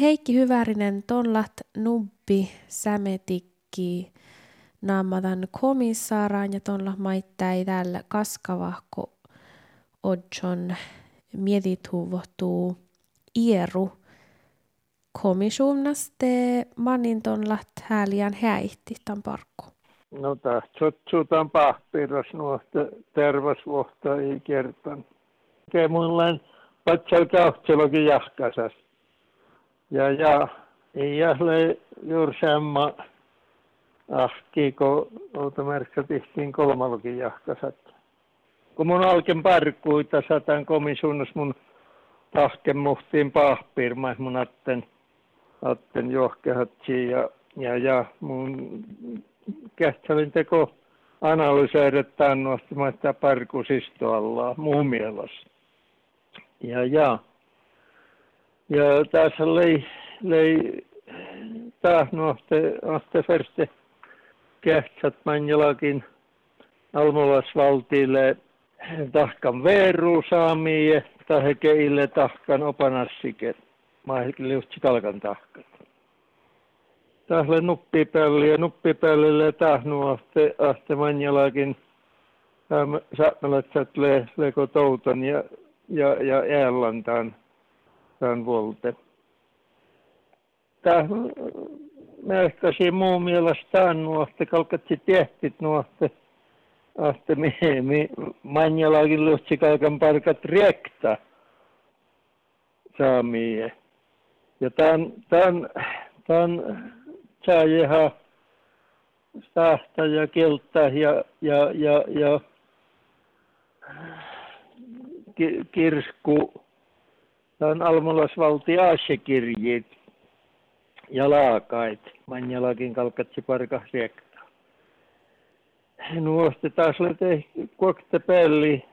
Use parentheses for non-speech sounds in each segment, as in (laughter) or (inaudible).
Heikki Hyvärinen, tonlat nubbi sämetikki naamatan komissaaraan ja tonla maittai täällä kaskavahko odjon mietituvohtuu ieru komisuunnaste manin tonlat hääliän häihti tämän parkku. No tahtsotsuutan pahpiras nuohta tervasvuohta ei kertan. Ke mulla patsal kahtselokin jahkasas. Ja ja ei jähle juuri samma ahki, kun outa merkka tehtiin kolmalokin jahkasat. Kun mun alken parkkuita satan komisuunnas mun tahken muhtiin pahpirma, mun atten, atten johkehatsi ja, ja, ja mun kähtsävin teko analysoida tannostimatta parkusistoalla muun mielessä. Ja, ja. Ja tässä lei, lei tahnohte, ahte förste kähtsät manjalakin almolasvaltiille tahkan veeru saamie, tai keille tahkan opanassike, mahdollisesti just kalkan tahkan. Tahle nuppipälli ja nuppipäälle tahnu ahte, ahte manjalakin saatmelät le, leko toutan ja, ja, ja äälantaan tämän volte. Tämä melkasi muu mielestä nuohte, kalkatsi tehtit nuohte, ahte mi, mi, manjalakin luhtsi kalkan parkat rekta saamie. Ja tämän, tämän, tämän saajeha sahta ja kelta ja, ja, ja, ja kirsku, on almolasvalti asekirjit ja laakait. Manjalakin kalkatsi parka siekta. Nuoste taas lete kuokte pelli.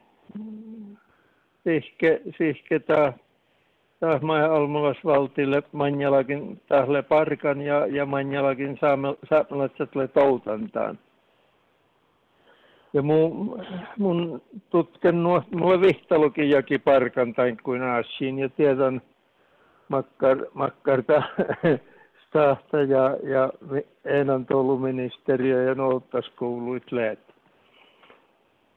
Sihke, sihke taas taas Maja Almolasvaltille Manjalakin tahle parkan ja, ja Manjalakin saamelaisetle toutantaan. Ja mun, mun tutken nuo, mulle vihtalukin joki parkan tain kuin aasiin ja tiedän makkar, makkarta (laughs) stahta ja, ja enan ministeriö ja nouttaskuuluit leet.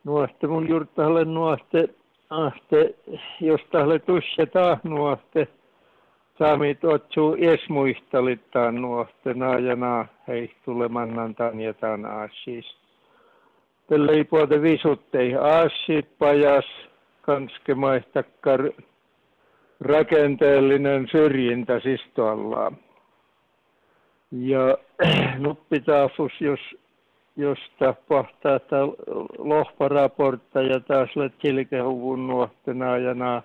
Nuoste mun jurttahalle nuoste ahte, jos tahle tusse tahnuahte, saami tuotsu esmuistalittaan nuohte naajana hei tulemannan ja tämän aasis. Tällä ei puhuta visuttei aasit pajas, kanske maihtakkar rakenteellinen syrjintä sistoallaan. Ja (clears throat) nuppitaafus, jos josta pahtaa lohparaportta ja taas let silkehuvun nuohtena ja naa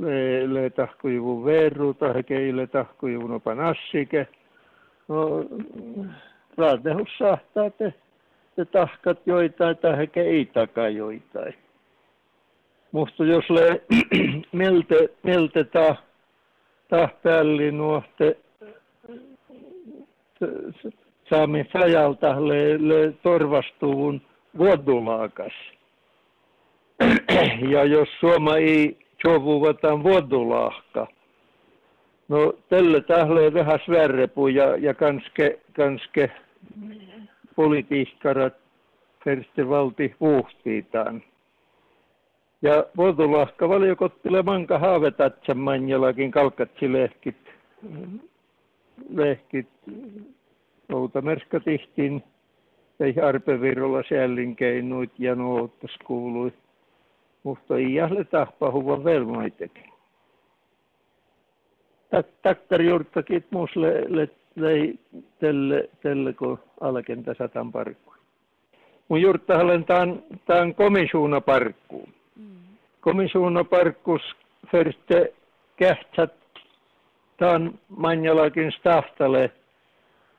le, le tahkujuvun verru tai keille tahkujuvun opan assike. No, raatehus sahtaa te, te tahkat joitain tai ei taka joitain. Musta jos le (clears throat) melte, melte tah, tah päälli nuohte saamme sajalta le, le torvastuun vuodulaakas. (clears throat) ja jos Suoma ei sovuvatan vuodulahka, no tälle tähle vähän svärrepu ja, ja kanske, kanske politiikkarat ferste valti vuhtiitaan. Ja vuodulahka valiokottile manka haavetatsa manjalakin kalkatsi lehkit, lehkit Noutamerska tehtiin ei arpevirolla säällinkeinuit ja nuottas kuului. Mutta ei jähle tahpahuva velmaitekin. Takkar juurtakin muus lei tälle, tälle kun alkenta satan parkku. Mun juurtahalen tämän, tämän komisuuna parkkuun. Mm. Komisuuna parkkus förste kähtsät tämän manjalakin stahtale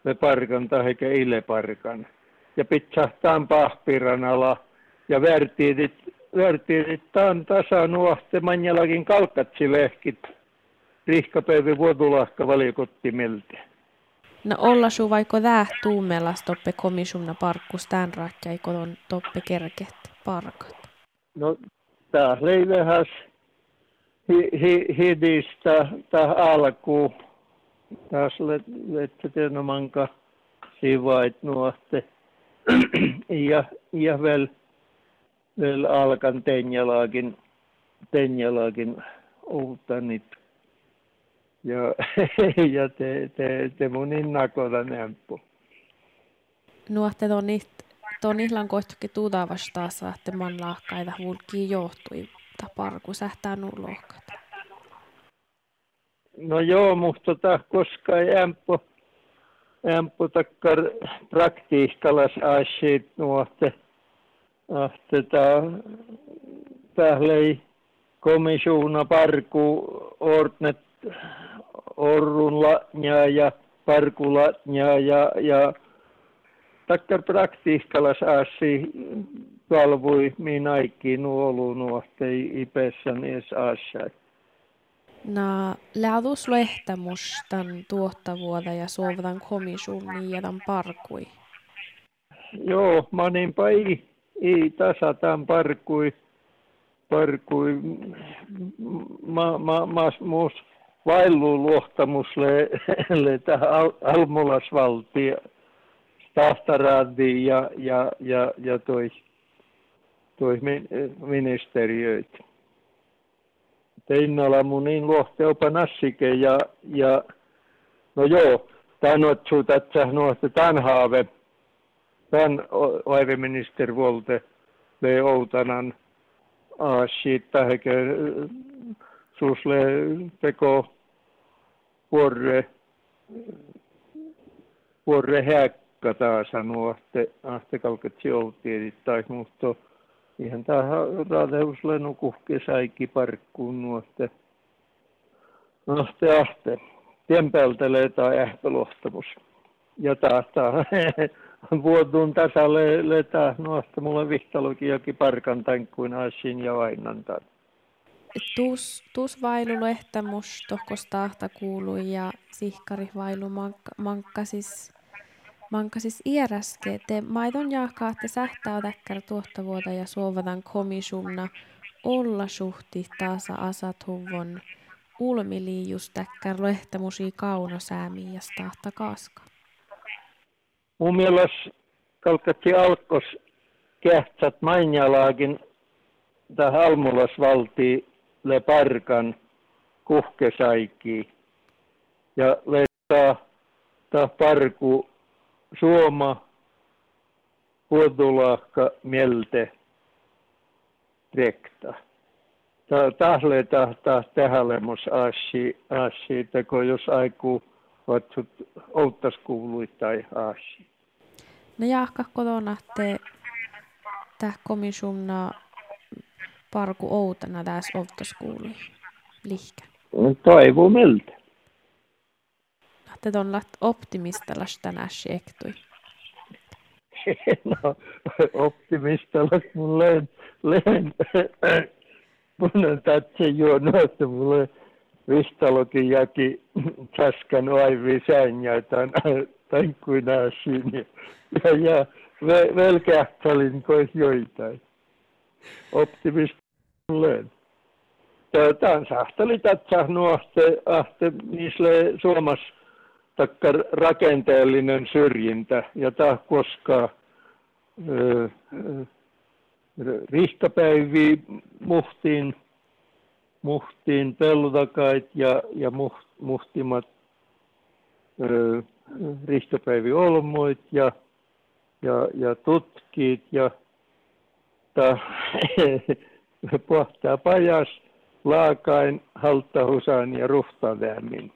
me parkan tai ile parkan. Ja pitsahtaan pahpiranala ja värtiidit, värtiidit taan tasa nuohte manjalakin kalkkatsilehkit rihkapäivi vuodulahka valiokotti melte. No olla su vaiko tää tuumella stoppe komisumna parkkus tän ratjai koton toppe kerket parkat? No tää leivehäs hidistä ta alku taas että tenomanka sivait nuotte ja ja vielä vielä alkan tenjalaakin tenjalaakin uutta nyt ja (laughs) ja te te te mun innakoda nämppu nuotte tonit tonihlan kohtukin tuuta vastaan saatte man lahkaita vulkkiin johtui parku sähtää nulohkat. No joo, mutta tota, koska ämpö, ämpö takkar praktiikkalas asiat nuotte, ahte ta, tählei komisuuna parku ordnet orrun latnia ja parku latnia ja, ja takkar praktiikkalas asiat kalvoi minä aikin olu nuohtei ipessän ees asiat. Na lähdus lehtämustan tuottavuoda ja suovadan komisuun ja tämän parkui. Joo, maninpa ei, ei tasa tämän parkui, parkui ma, ma, ma, mus vaillu luottamusle (laughs) le, tähän al, ja, ja, ja, ja toi, toi ministeriöitä. Teinnala mun niin luohteupa nassike ja, ja no joo, tän otsu tätsä nuosta tän haave, tän oiveminister volte le outanan aasiit tähkä susle teko vuorre vuorre häkkä taas nuohte ahte kalket sijoutiedit tai muutto ihan tähän radeuslennu kuhke säikki parkkuun nuoste. Noste ahte. Tiempeltelee tai ähpölohtamus. Ja taas taas (laughs) vuodun tasalle letää nuosta mulle vihtalokiakin parkan tämän kuin asin ja vainan tämän. Tuus, tuus vailu lehtämus tohkos tahta kuului ja sihkari vailu mankka, mankka Manka siis iäräske, te maidon jahkaa te sähtää täkkär tuottavuota ja suovatan komisumna. Olla suhti taasa asat ulmiliijus täkkär lehtämusi kauno säämi ja stahta kaska. Mun mielestä kalkatti alkos kähtsät mainjalaakin tähän almulasvalti le parkan kuhkesaikki ja le ta parku suoma huodulahka mielte rekta. Tahle tahtaa tähälemus aasi, aasi, kun jos aiku vatsut outtas kuului tai aasi. No jahka kotona te täh komisumna parku outana tässä kuului lihkä. No, toivu miltä te on optimistalas tänään ektui? (laughs) no, optimistalas mun leen, leen mun on tatse juonut, että mulle vistalokin jaki taskan aivi sänjä tämän kuin asin. Ja, ja, ja ve, velkähtalin kois joitain. Optimista leen. Tämä on sahtali tatsa nuohte, ahte, niissä Suomessa taikka rakenteellinen syrjintä, jota koskaa rihkapäiviä muhtiin, muhtiin peltakait ja, ja muht, muhtimat rihkapäivi olmoit ja, ja, ja tutkit ja ta, (laughs) pohtaa pajas, laakain, halttahusan ja ruhtavämmin